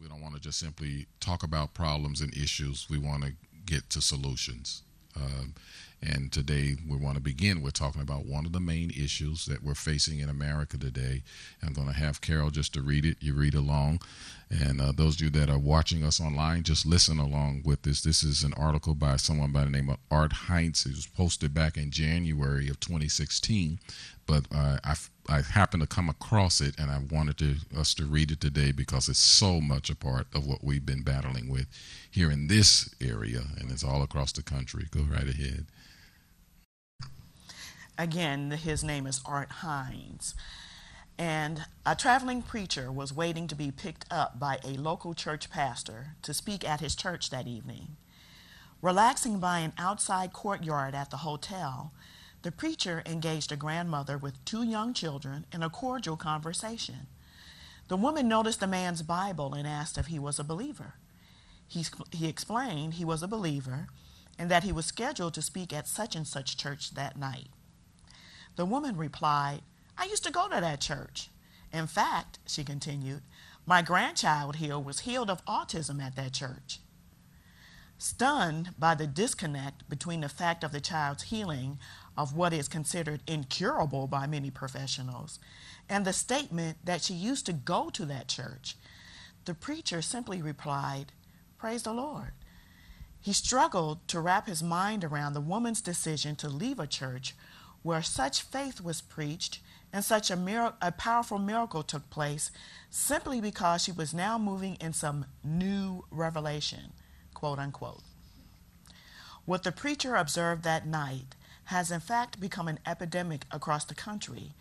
We don't want to just simply talk about problems and issues. We want to get to solutions. Um, and today we want to begin with talking about one of the main issues that we're facing in America today. I'm going to have Carol just to read it. You read along. And uh, those of you that are watching us online, just listen along with this. This is an article by someone by the name of Art Heinz. It was posted back in January of 2016. But uh, I, I happened to come across it and I wanted to, us to read it today because it's so much a part of what we've been battling with here in this area. And it's all across the country. Go right ahead. Again, his name is Art Hines. And a traveling preacher was waiting to be picked up by a local church pastor to speak at his church that evening. Relaxing by an outside courtyard at the hotel, the preacher engaged a grandmother with two young children in a cordial conversation. The woman noticed the man's Bible and asked if he was a believer. He, he explained he was a believer and that he was scheduled to speak at such and such church that night. The woman replied, I used to go to that church. In fact, she continued, my grandchild here was healed of autism at that church. Stunned by the disconnect between the fact of the child's healing of what is considered incurable by many professionals and the statement that she used to go to that church, the preacher simply replied, Praise the Lord. He struggled to wrap his mind around the woman's decision to leave a church where such faith was preached and such a, mir- a powerful miracle took place simply because she was now moving in some new revelation, quote unquote. What the preacher observed that night has in fact become an epidemic across the country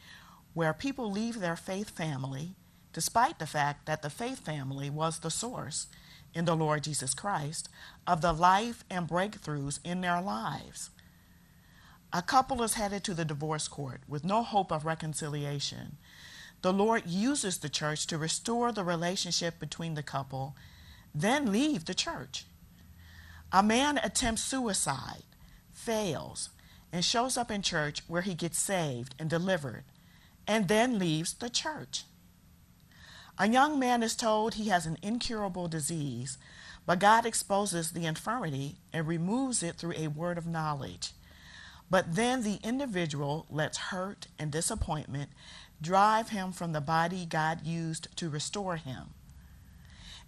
where people leave their faith family despite the fact that the faith family was the source in the Lord Jesus Christ of the life and breakthroughs in their lives. A couple is headed to the divorce court with no hope of reconciliation. The Lord uses the church to restore the relationship between the couple, then leave the church. A man attempts suicide, fails, and shows up in church where he gets saved and delivered, and then leaves the church. A young man is told he has an incurable disease, but God exposes the infirmity and removes it through a word of knowledge. But then the individual lets hurt and disappointment drive him from the body God used to restore him.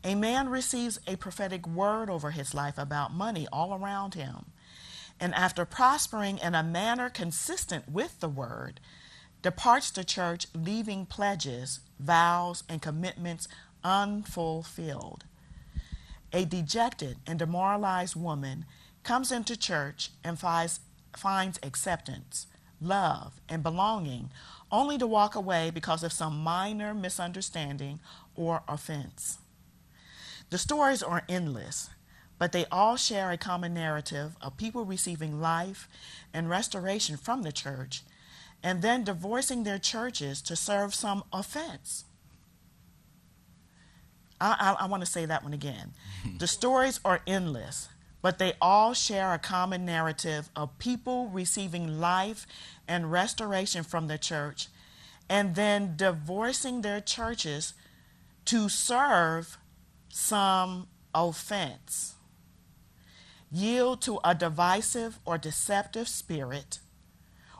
A man receives a prophetic word over his life about money all around him. And after prospering in a manner consistent with the word, departs the church leaving pledges, vows, and commitments unfulfilled. A dejected and demoralized woman comes into church and finds finds acceptance, love, and belonging only to walk away because of some minor misunderstanding or offense. The stories are endless, but they all share a common narrative of people receiving life and restoration from the church and then divorcing their churches to serve some offense. I, I, I want to say that one again. the stories are endless, but they all share a common narrative of people receiving life and restoration from the church and then divorcing their churches to serve some offense. Yield to a divisive or deceptive spirit,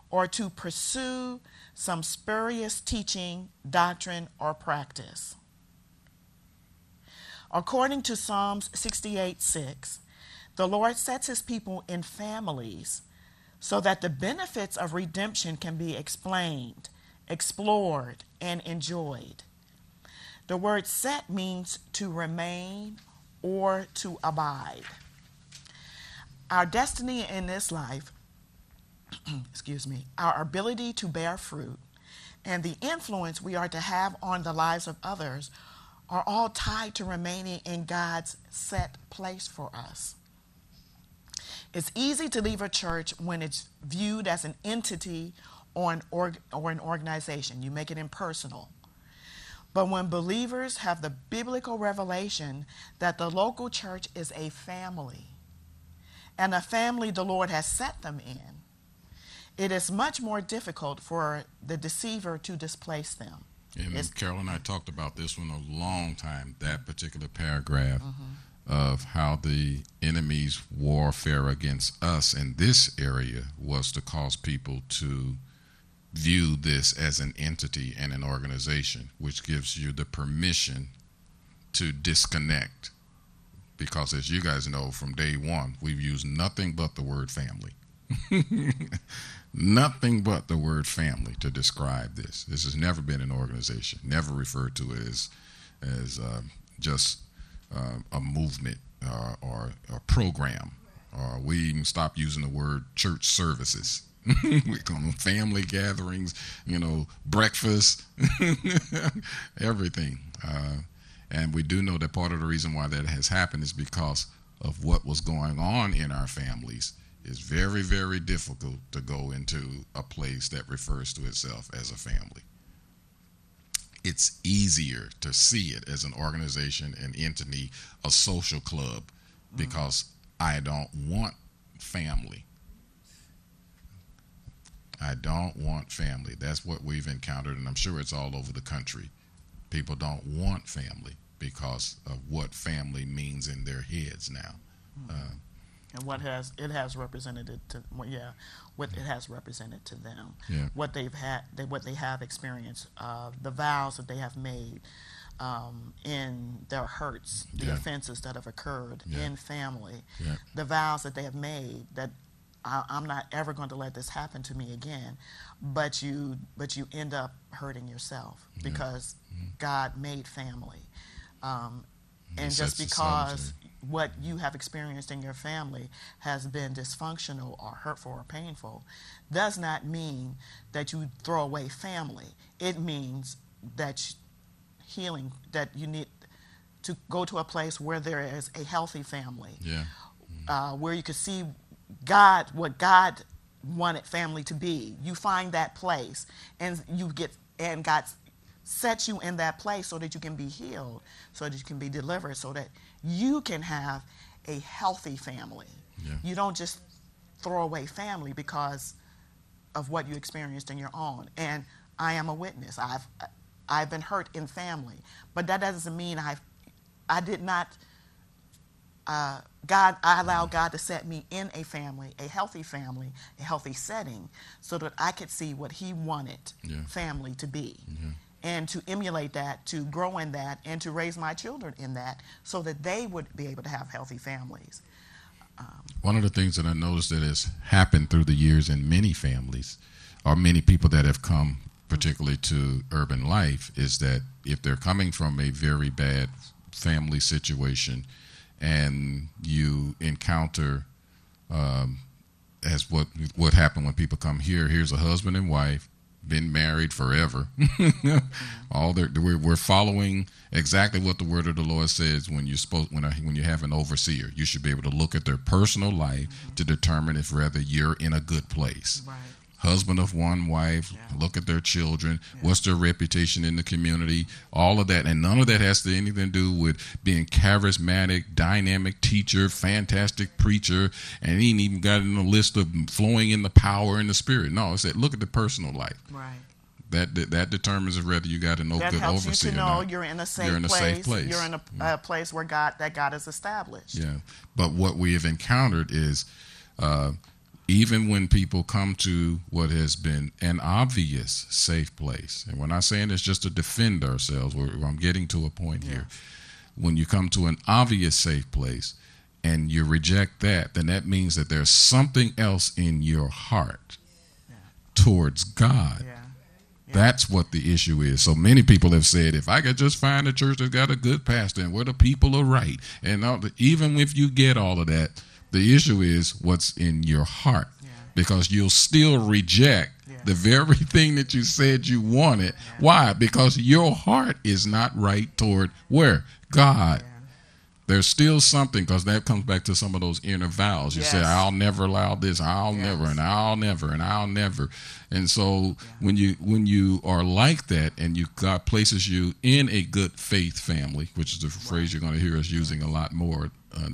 or to pursue some spurious teaching, doctrine, or practice. According to Psalms 68 6, the Lord sets his people in families so that the benefits of redemption can be explained, explored, and enjoyed. The word set means to remain or to abide. Our destiny in this life, excuse me, our ability to bear fruit, and the influence we are to have on the lives of others are all tied to remaining in God's set place for us. It's easy to leave a church when it's viewed as an entity or an, org- or an organization. You make it impersonal. But when believers have the biblical revelation that the local church is a family, and a family the Lord has set them in, it is much more difficult for the deceiver to displace them. And It's- Carol and I talked about this one a long time, that particular paragraph Mm-hmm. of how the enemy's warfare against us in this area was to cause people to view this as an entity and an organization, which gives you the permission to disconnect. Because as you guys know, from day one, we've used nothing but the word family. nothing but the word family to describe this. This has never been an organization, never referred to it as, as uh, just uh, a movement uh, or a program. Or we even stopped using the word church services. we call them family gatherings, you know, breakfast, everything. And we do know that part of the reason why that has happened is because of what was going on in our families. It's very, very difficult to go into a place that refers to itself as a family. It's easier to see it as an organization, an entity, a social club, mm. because I don't want family. I don't want family. That's what we've encountered, and I'm sure it's all over the country. People don't want family because of what family means in their heads now. Uh, and what has it has represented it to well, yeah what it has represented to them Yeah. what they've had they, what they have experienced uh, the vows that they have made um, in their hurts the Yeah. offenses that have occurred Yeah. in family Yeah. the vows that they have made that I, I'm not ever going to let this happen to me again but you but you end up hurting yourself because Mm-hmm. God made family um, and just because what you have experienced in your family has been dysfunctional or hurtful or painful does not mean that you throw away family. It means that healing, that you need to go to a place where there is a healthy family, yeah. uh, where you can see God, what God wanted family to be. You find that place, and you get, and God sets you in that place so that you can be healed, so that you can be delivered, so that you can have a healthy family. Yeah. You don't just throw away family because of what you experienced in your own. And I am a witness. I've I've been hurt in family, but that doesn't mean I've I did not. Uh, God, I allowed God to set me in a family, a healthy family, a healthy setting, so that I could see what He wanted Yeah. family to be, Yeah. and to emulate that, to grow in that, and to raise my children in that, so that they would be able to have healthy families. One of the things that I noticed that has happened through the years in many families, or many people that have come, particularly to urban life, is that if they're coming from a very bad family situation, and you encounter, um, as what what happened when people come here, here's a husband and wife, been married forever. All their, we're, we're following exactly what the word of the Lord says when you're supposed when when you have an overseer. You should be able to look at their personal life to determine if rather you're in a good place. Right. Husband of one wife, Yeah. look at their children, what's their reputation in the community, all of that, and none of that has to anything to do with being charismatic, dynamic teacher, fantastic preacher, and he ain't even got in the list of flowing in the power and the spirit. No, it's that look at the personal life. Right. That that, that determines whether you got a no that good helps overseer. you to know you're in a safe You're in a place. safe place. You're in a, a place where God that God has established. Yeah, but what we have encountered is, uh, even when people come to what has been an obvious safe place, and we're not saying this just to defend ourselves. We're, I'm getting to a point here. When you come to an obvious safe place, and you reject that, then that means that there's something else in your heart towards God. Yeah. That's what the issue is. So many people have said, if I could just find a church that's got a good pastor and where the people are right, and all the, even if you get all of that, the issue is what's in your heart, Yeah. because you'll still reject Yeah. the very thing that you said you wanted. Why? Because your heart is not right toward where God. Yeah. There's still something because that comes back to some of those inner vows. You say, "I'll never allow this. I'll Yes. never, and I'll never, and I'll never." And so when you when you are like that, and you God places you in a good faith family, which is the phrase you're going to hear us using a lot more. Uh,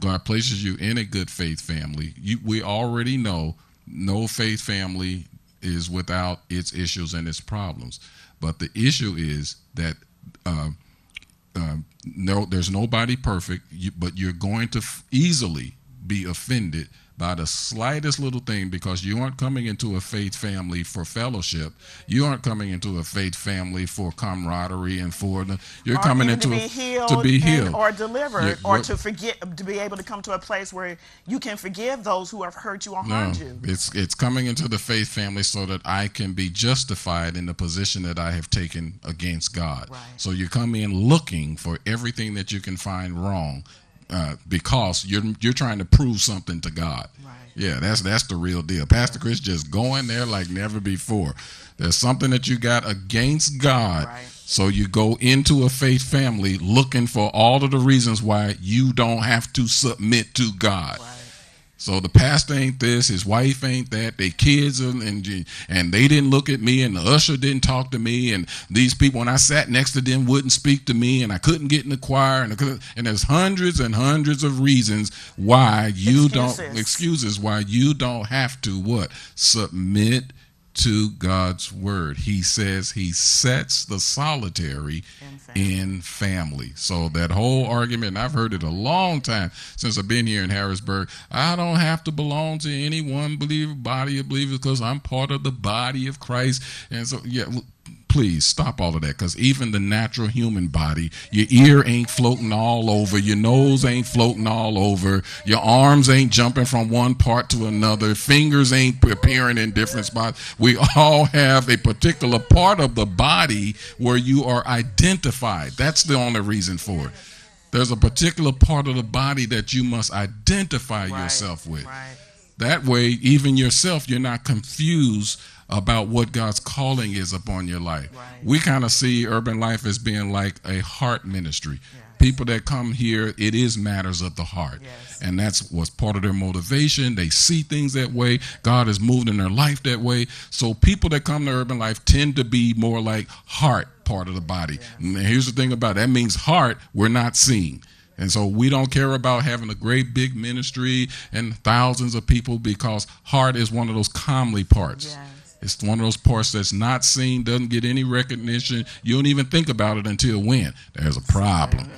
God places you in a good faith family. You, we already know no faith family is without its issues and its problems. But the issue is that uh, uh, no, there's nobody perfect, but you're going to easily be offended by the slightest little thing because you aren't coming into a faith family for fellowship. You aren't coming into a faith family for camaraderie and for the, you're or coming into to be a, healed, to be and- healed. or delivered, Yeah, or to forget, to be able to come to a place where you can forgive those who have hurt you or No, harmed you. it's it's coming into the faith family so that I can be justified in the position that I have taken against God. Right. So you come in looking for everything that you can find wrong, uh, because you're you're trying to prove something to God. Right. Yeah, that's that's the real deal. Pastor Chris just going there like never before. There's something that you got against God. Right. So you go into a faith family looking for all of the reasons why you don't have to submit to God. Right. So the pastor ain't this, his wife ain't that, their kids are, and and they didn't look at me, and the usher didn't talk to me, and these people when I sat next to them wouldn't speak to me, and I couldn't get in the choir, and and there's hundreds and hundreds of reasons why you don't Excuses. excuses why you don't have to what submit to God's word. He says he sets the solitary In family. So that whole argument, and I've heard it a long time since I've been here in Harrisburg. I don't have to belong to any one believer, body of believers, because I'm part of the body of Christ. And so, yeah. Please stop all of that because even the natural human body, your ear ain't floating all over, your nose ain't floating all over, your arms ain't jumping from one part to another, fingers ain't appearing in different spots. We all have a particular part of the body where you are identified. That's the only reason for it. There's a particular part of the body that you must identify Right. yourself with. Right. That way, even yourself, you're not confused about what God's calling is upon your life. Right. We kind of see urban life as being like a heart ministry. Yes. People that come here, it is matters of the heart. Yes. And that's what's part of their motivation. They see things that way. God has moved in their life that way. So people that come to urban life tend to be more like heart part of the body. And here's the thing about it. that means heart, we're not seeing. And so we don't care about having a great big ministry and thousands of people because heart is one of those comely parts. Yes. It's one of those parts that's not seen, doesn't get any recognition. You don't even think about it until when there's a problem.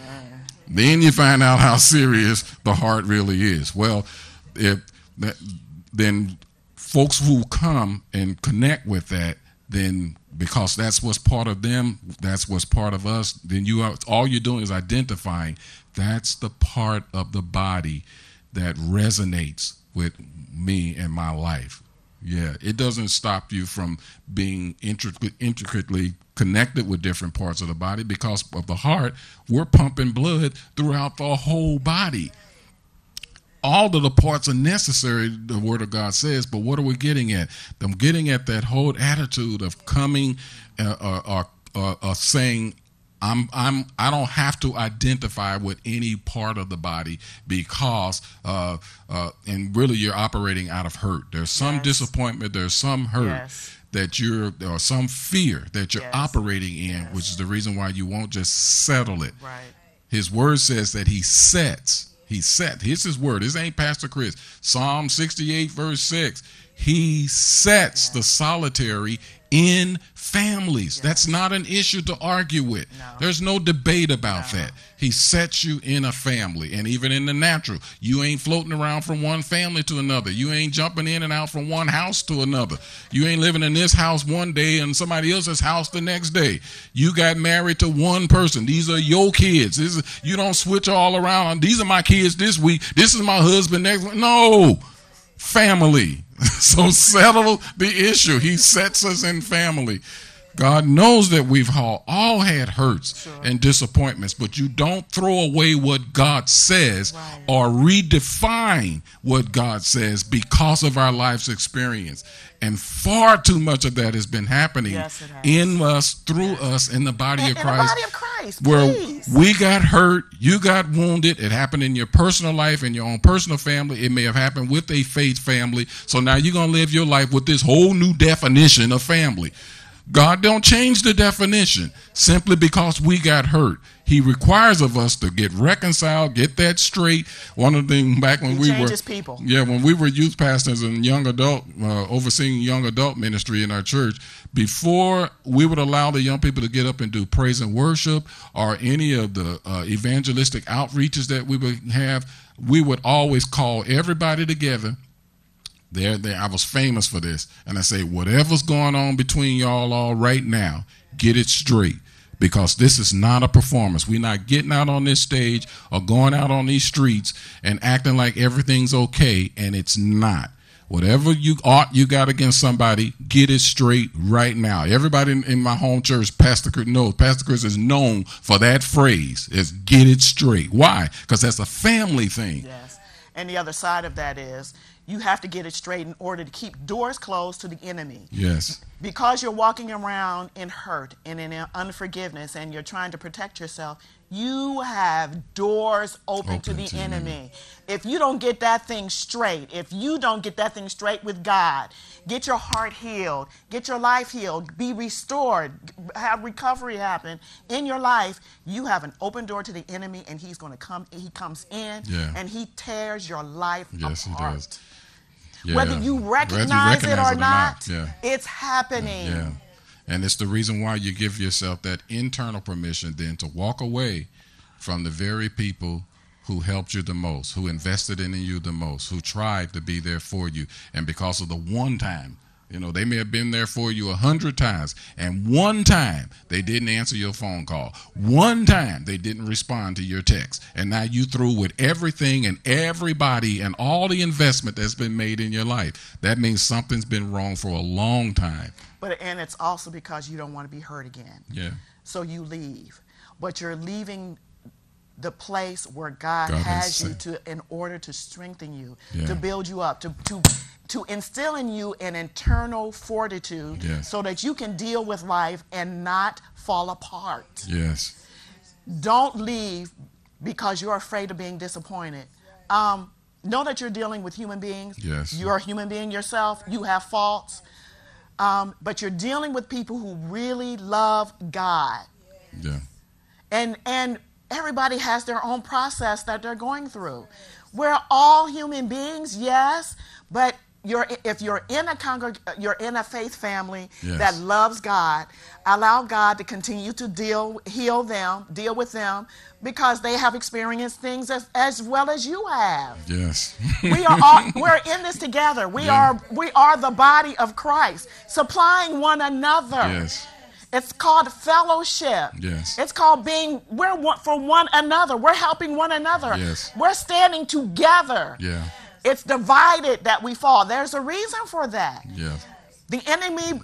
Then you find out how serious the heart really is. Well, if that, then folks who come and connect with that, then because that's what's part of them, that's what's part of us. Then you are all you're doing is identifying that's the part of the body that resonates with me and my life. Yeah, it doesn't stop you from being intricately, connected with different parts of the body because of the heart. We're pumping blood throughout the whole body. All of the parts are necessary, the Word of God says, but what are we getting at? I'm getting at that whole attitude of coming uh, uh, uh, uh, uh, saying, I'm I'm I don't have to identify with any part of the body because uh, uh, and really you're operating out of hurt. There's some Yes. disappointment. There's some hurt Yes. that you're or some fear that you're Yes. operating in, which is the reason why you won't just settle it. Right. His word says that he sets. He set. Here's his word. This ain't Pastor Chris. Psalm 68, verse 6. He sets the solitary in families. That's not an issue to argue with. No. There's no debate about that. He sets you in a family. And even in the natural, you ain't floating around from one family to another. You ain't jumping in and out from one house to another. You ain't living in this house one day and somebody else's house the next day. You got married to one person. These are your kids. This is, you don't switch all around. These are my kids this week. This is my husband next week. No family. so settle the issue. He sets us in family. God knows that we've all, all had hurts and disappointments, but you don't throw away what God says Right. or redefine what God says because of our life's experience. And far too much of that has been happening Yes, in us, through us, in the body In, of in the Christ body of Christ, where please. we got hurt, you got wounded, it happened in your personal life, in your own personal family, it may have happened with a faith family. So now you're going to live your life with this whole new definition of family. God don't change the definition simply because we got hurt. He requires of us to get reconciled, get that straight. One of the things back when He we were people. yeah, when we were youth pastors and young adult, uh, overseeing young adult ministry in our church, before we would allow the young people to get up and do praise and worship or any of the uh, evangelistic outreaches that we would have, we would always call everybody together. There, there, I was famous for this, and I say, whatever's going on between y'all all right now, get it straight because this is not a performance. We're not getting out on this stage or going out on these streets and acting like everything's okay, and it's not. Whatever you ought you got against somebody, get it straight right now. Everybody in, in my home church, Pastor Chris knows. Pastor Chris is known for that phrase: "Is get it straight." Why? Because that's a family thing. Yes. And the other side of that is you have to get it straight in order to keep doors closed to the enemy. Yes. Because you're walking around in hurt and in unforgiveness and you're trying to protect yourself, you have doors open, to the to enemy. If you don't get that thing straight, if you don't get that thing straight with God, get your heart healed, get your life healed, be restored, have recovery happen in your life, you have an open door to the enemy and he's going to come he comes in Yeah. and he tears your life Yes, he apart. does. Yeah. Whether you Whether you recognize, it recognize or not, Yeah. it's happening. Yeah. And it's the reason why you give yourself that internal permission then to walk away from the very people who helped you the most, who invested in you the most, who tried to be there for you. And because of the one time, you know, they may have been there for you a hundred times, and one time they didn't answer your phone call. One time they didn't respond to your text. And now you through with everything and everybody and all the investment that's been made in your life. That means something's been wrong for a long time. But and it's also because you don't want to be hurt again. Yeah. So you leave. But you're leaving the place where God, God has you to in order to strengthen you, Yeah. to build you up, to to to instill in you an internal fortitude Yes. so that you can deal with life and not fall apart. Yes. Don't leave because you're afraid of being disappointed. Um, know that you're dealing with human beings. Yes. You're a human being yourself. You have faults. Um, but you're dealing with people who really love God. Yeah. And, and everybody has their own process that they're going through. We're all human beings, yes, but you're, if you're in a congreg- you're in a faith family Yes. that loves God, allow God to continue to deal, heal them, deal with them, because they have experienced things as, as well as you have. Yes. We are all, we're in this together. We Yeah. are we are the body of Christ, supplying one another. yes. It's called fellowship. Yes. It's called being we're one for one another. We're helping one another. Yes. We're standing together. Yeah. It's divided that we fall. There's a reason for that. Yes. The enemy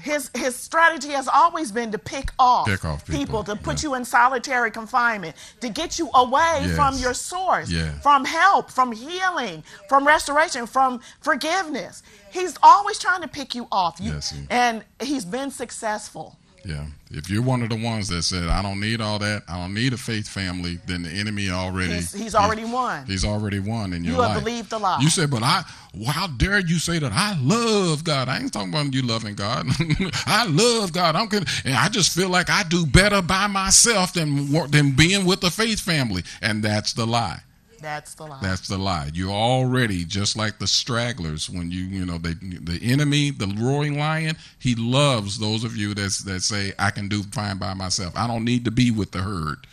his his strategy has always been to pick off, Pick off people, to put yeah. you in solitary confinement, to get you away Yes. from your source, Yeah. from help, from healing, from restoration, from forgiveness. He's always trying to pick you off. You- Yes, he- and he's been successful. Yeah. If you're one of the ones that said, I don't need all that, I don't need a faith family, then the enemy already He's- he's already won. He's already won in your You have life. believed the lie. You said, but I well, how dare you say that I love God? I ain't talking about you loving God. I love God. I'm good, and I just feel like I do better by myself than than being with the faith family, and that's the lie. That's the lie. That's the lie. You're already just like the stragglers when you you know they the enemy, the roaring lion. He loves those of you that that say I can do fine by myself. I don't need to be with the herd.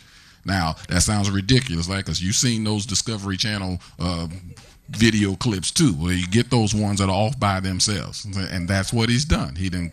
Now that sounds ridiculous, like because you've seen those Discovery Channel uh, video clips too, where you get those ones that are off by themselves, and that's what he's done. He then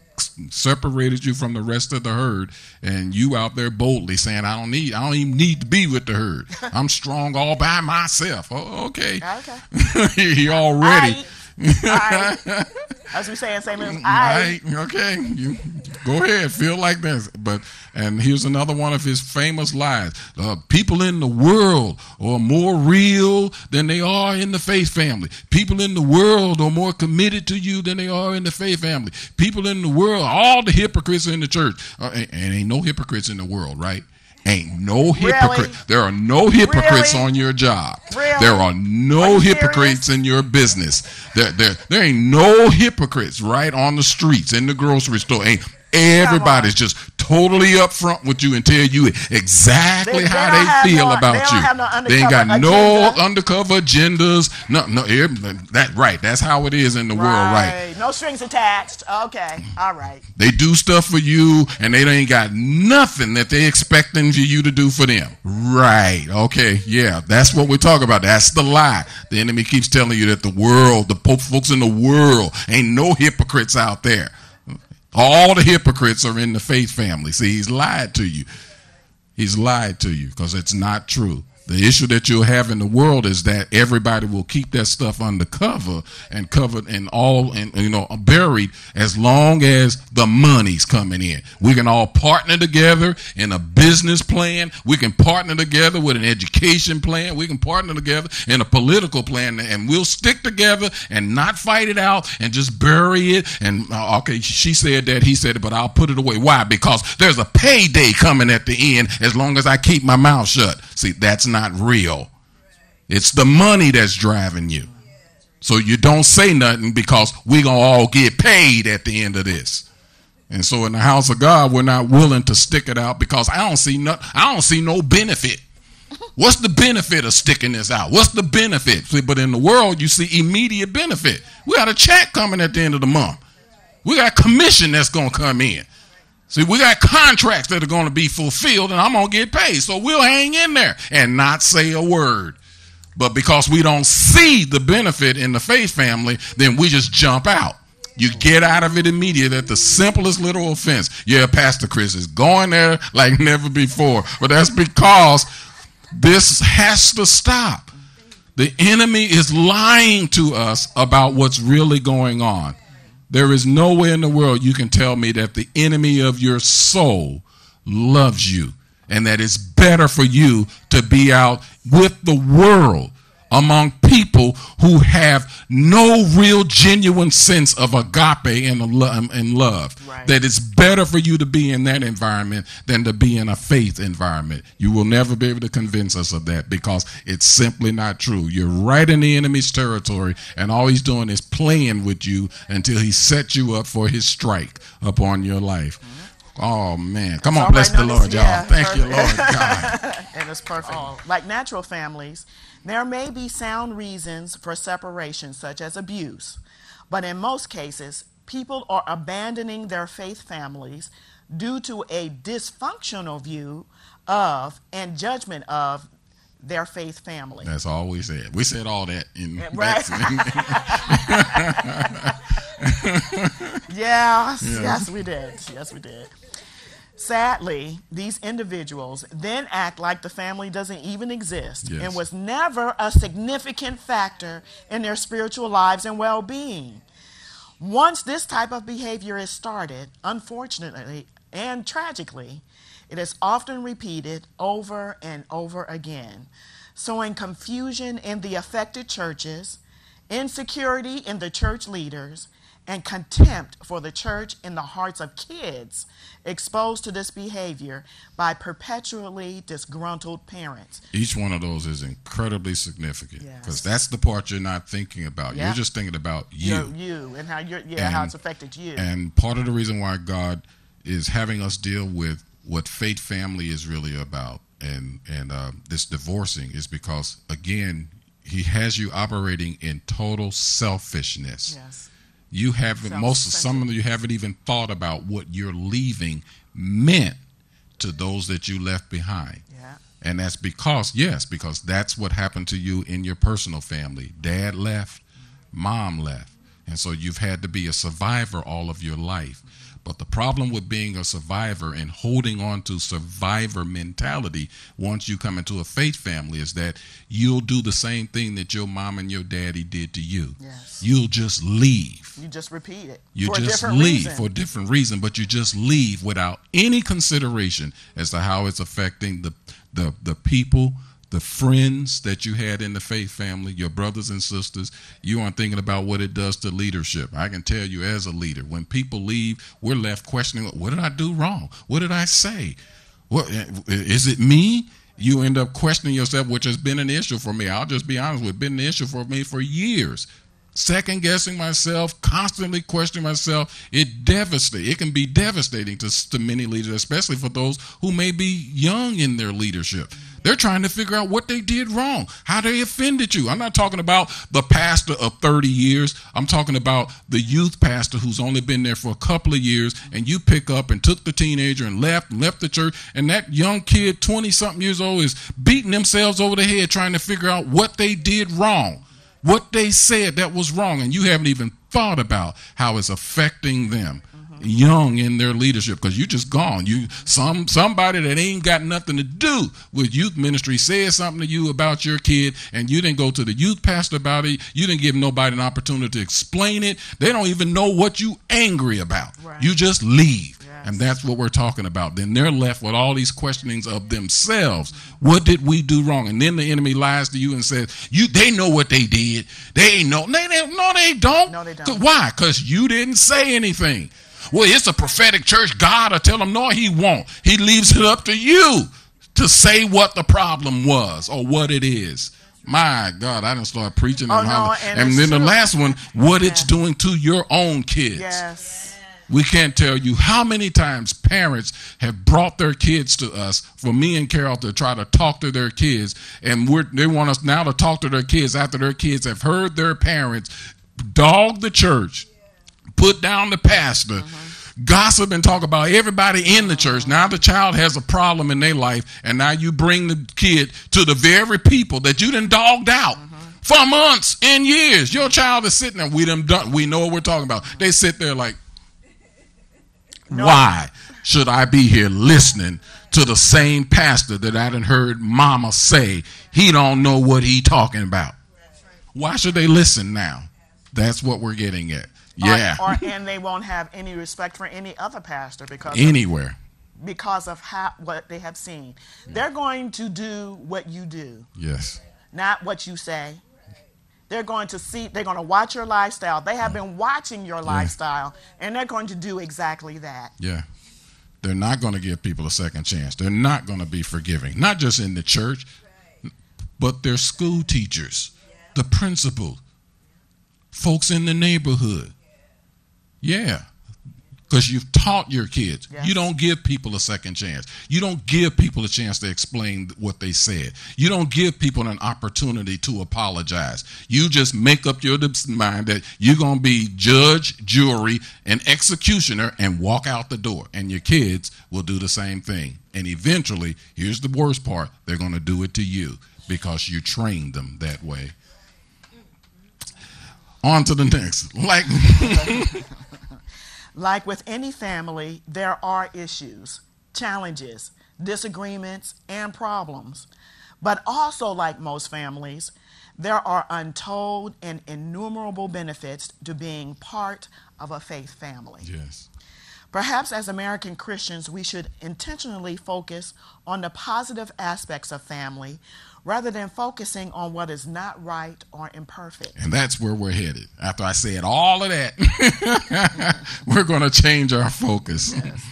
separated you from the rest of the herd, and you out there boldly saying, "I don't need, I don't even need to be with the herd. I'm strong all by myself." Oh, okay. Okay. he already. As we say in St. Louis, Right, okay. You go ahead, feel like this. But and here's another one of his famous lies: uh, People in the world are more real than they are in the faith family. People in the world are more committed to you than they are in the faith family. People in the world, all the hypocrites in the church, uh, and, and ain't no hypocrites in the world, right? Ain't no hypocrite. Really? There are no hypocrites Really? on your job. Really? There are Are no you hypocrites in your business. There, there, there ain't no hypocrites right on the streets in the grocery store. Ain't Everybody's just totally upfront with you and tell you exactly They- how they feel no- about they you. no they ain't got no undercover agendas. No, no, that right. That's how it is in the world, right? No strings attached. Okay. All right. They do stuff for you, and they ain't got nothing that they expecting for you to do for them. Right? Okay. Yeah, that's what we're talking about. That's the lie. The enemy keeps telling you that the world, the folks in the world, ain't no hypocrites out there. All the hypocrites are in the faith family. See, he's lied to you. He's lied to you because it's not true. The issue that you'll have in the world is that everybody will keep that stuff undercover and covered and all and you know buried as long as the money's coming in. We can all partner together in a business plan. We can partner together with an education plan. We can partner together in a political plan, and we'll stick together and not fight it out and just bury it. And uh, okay, she said that, he said it, but I'll put it away. Why? Because there's a payday coming at the end as long as I keep my mouth shut. See, that's not real. It's the money that's driving you. So you don't say nothing because we're gonna all get paid at the end of this. And so in the house of God, we're not willing to stick it out because I don't see no I don't see no benefit. What's the benefit of sticking this out? What's the benefit? See, but in the world, you see immediate benefit. We got a check coming at the end of the month. We got commission that's gonna come in. See, we got contracts that are going to be fulfilled, and I'm going to get paid. So we'll hang in there and not say a word. But because we don't see the benefit in the faith family, then we just jump out. You get out of it immediately at the simplest little offense. Yeah, Pastor Chris is going there like never before. But that's because this has to stop. The enemy is lying to us about what's really going on. There is no way in the world you can tell me that the enemy of your soul loves you and that it's better for you to be out with the world among people who have no real genuine sense of agape and, a um, and love. Right. That it's better for you to be in that environment than to be in a faith environment. You will never be able to convince us of that because it's simply not true. You're right in the enemy's territory, and all he's doing is playing with you until he sets you up for his strike upon your life. Mm-hmm. Oh man, come on, bless right, the Lord, y'all. yeah, Thank you. Lord God. and it's perfect. Like natural families, there may be sound reasons for separation, such as abuse. But in most cases, people are abandoning their faith families due to a dysfunctional view of and judgment of their faith family. That's all we said. We said all that in right. Yes, yes, we did. Yes, we did. Sadly, these individuals then act like the family doesn't even exist Yes. and was never a significant factor in their spiritual lives and well being. Once this type of behavior is started, unfortunately and tragically, it is often repeated over and over again, sowing confusion in the affected churches, insecurity in the church leaders, and contempt for the church in the hearts of kids exposed to this behavior by perpetually disgruntled parents. Each one of those is incredibly significant Yes. because that's the part you're not thinking about. Yeah. You're just thinking about you. Your- you and how you're, yeah, how it's affected you. And part of the reason why God is having us deal with what faith family is really about and and uh, this divorcing is because again he has you operating in total selfishness. yes. You haven't most of some of you haven't even thought about what you're leaving meant to those that you left behind. Yeah. And that's because, yes, because that's what happened to you in your personal family. Dad left, mom left. And so you've had to be a survivor all of your life. But the problem with being a survivor and holding on to survivor mentality once you come into a faith family is that you'll do the same thing that your mom and your daddy did to you. Yes. You'll just leave. You just repeat it. You just leave reason. for a different reason, but you just leave without any consideration as to how it's affecting the the the people, the friends that you had in the faith family, your brothers and sisters. You aren't thinking about what it does to leadership. I can tell you as a leader, when people leave, we're left questioning, what did I do wrong? What did I say? What is it me? You end up questioning yourself, which has been an issue for me. I'll just be honest with it, been an issue for me for years second guessing myself, constantly questioning myself. It devastates. It can be devastating to, to many leaders, especially for those who may be young in their leadership. They're trying to figure out what they did wrong, how they offended you. I'm not talking about the pastor of 30 years. I'm talking about the youth pastor who's only been there for a couple of years, and you pick up and took the teenager and left, left the church, and that young kid, 20 something years old, is beating themselves over the head trying to figure out what they did wrong what they said that was wrong, and you haven't even thought about how it's affecting them young in their leadership because you just gone. You some somebody that ain't got nothing to do with youth ministry said something to you about your kid, and you didn't go to the youth pastor about it. You didn't give nobody an opportunity to explain it. They don't even know what you angry about. Right. You just leave. And that's what we're talking about. Then they're left with all these questionings of themselves. What did we do wrong? And then the enemy lies to you and says, "You, they know what they did. They ain't know. They, they no, they don't. No, they don't. Why? Because you didn't say anything. Well, it's a prophetic church. God will tell them, no, he won't. He leaves it up to you to say what the problem was or what it is. My God, I didn't start preaching. Oh, no, and, and then true. the last one, what yeah. it's doing to your own kids. Yes. We can't tell you how many times parents have brought their kids to us for me and Carol to try to talk to their kids, and they want us now to talk to their kids after their kids have heard their parents dog the church, put down the pastor. Mm-hmm gossip and talk about everybody in the church. Now the child has a problem in their life, and now you bring the kid to the very people that you done dogged out mm-hmm. for months and years. Your child is sitting there. We them done. We know what we're talking about. They sit there like, no. Why should I be here listening to the same pastor that I done heard mama say he don't know what he talking about? Why should they listen now? That's what we're getting at. Yeah. Or, or, and they won't have any respect for any other pastor because anywhere. Of, because of how, what they have seen. They're going to do what you do. Yes. Not what you say. They're going to see, they're going to watch your lifestyle. They have been watching your lifestyle, and they're going to do exactly that. Yeah. They're not going to give people a second chance. They're not going to be forgiving, not just in the church, but their school teachers, the principal, folks in the neighborhood. Yeah because you've taught your kids. Yes. You don't give people a second chance. You don't give people a chance to explain what they said. You don't give people an opportunity to apologize. You just make up your mind that you're going to be judge, jury, and executioner and walk out the door. And your kids will do the same thing. And eventually, here's the worst part they're going to do it to you because you trained them that way. On to the next. Like. Like with any family, there are issues, challenges, disagreements, and problems. But also, like most families, there are untold and innumerable benefits to being part of a faith family. Yes. Perhaps as American Christians, we should intentionally focus on the positive aspects of family rather than focusing on what is not right or imperfect. And that's where we're headed. After I said all of that, we're going to change our focus. Yes.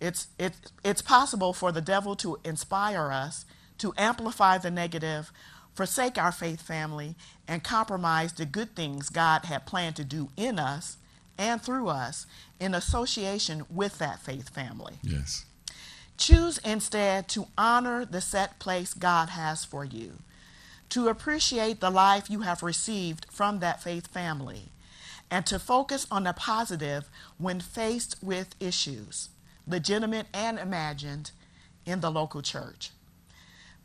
It's, it, it's possible for the devil to inspire us to amplify the negative, forsake our faith family, and compromise the good things God had planned to do in us and through us in association with that faith family. Yes. Choose instead to honor the set place God has for you, to appreciate the life you have received from that faith family, and to focus on the positive when faced with issues, legitimate and imagined, in the local church.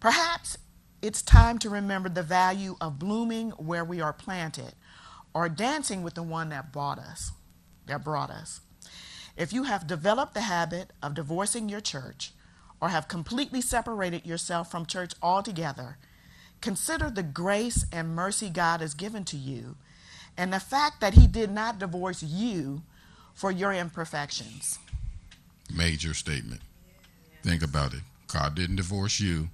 Perhaps it's time to remember the value of blooming where we are planted or dancing with the one that brought us, that brought us. If you have developed the habit of divorcing your church or have completely separated yourself from church altogether, consider the grace and mercy God has given to you and the fact that He did not divorce you for your imperfections. Major statement. Think about it. God didn't divorce you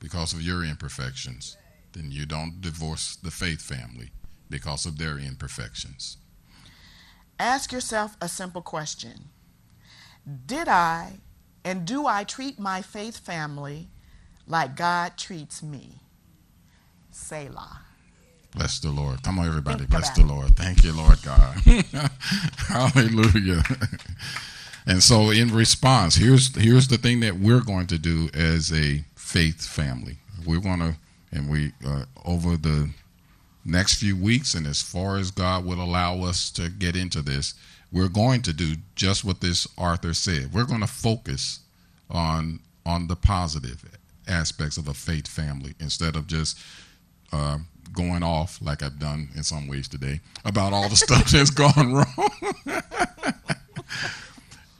because of your imperfections. Then you don't divorce the faith family because of their imperfections. Ask yourself a simple question Did I and do I treat my faith family like God treats me? Selah. Bless the Lord. Come on, everybody. Bless the Lord. Thank you, Lord God. Hallelujah. and so, in response, here's here's the thing that we're going to do as a faith family. We're going to, and we uh, over the next few weeks, and as far as God will allow us to get into this, we're going to do just what this Arthur said. We're going to focus on on the positive aspects of a faith family instead of just uh, going off like I've done in some ways today about all the stuff that's gone wrong.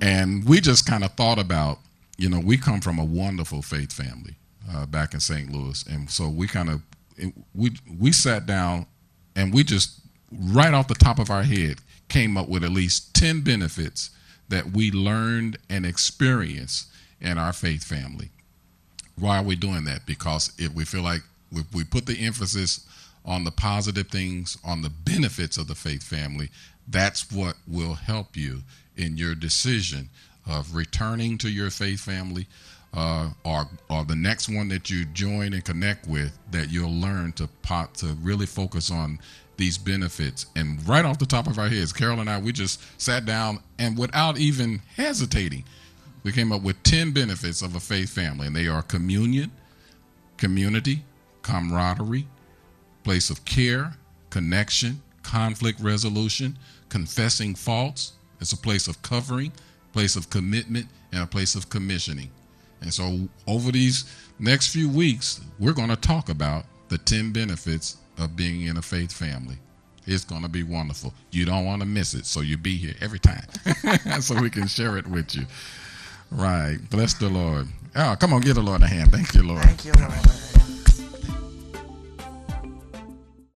and we just kind of thought about, you know, we come from a wonderful faith family uh, back in St. Louis, and so we kind of we we sat down and we just right off the top of our head came up with at least 10 benefits that we learned and experienced in our faith family. Why are we doing that? Because if we feel like if we put the emphasis on the positive things, on the benefits of the faith family, that's what will help you in your decision of returning to your faith family uh, or, or the next one that you join and connect with that you'll learn to pot to really focus on these benefits and right off the top of our heads carol and i we just sat down and without even hesitating we came up with 10 benefits of a faith family and they are communion community camaraderie place of care, connection, conflict resolution, confessing faults. It's a place of covering, place of commitment, and a place of commissioning. And so, over these next few weeks, we're going to talk about the 10 benefits of being in a faith family. It's going to be wonderful. You don't want to miss it, so you be here every time so we can share it with you. Right. Bless the Lord. Oh, come on, give the Lord a hand. Thank you, Lord. Thank you, Lord.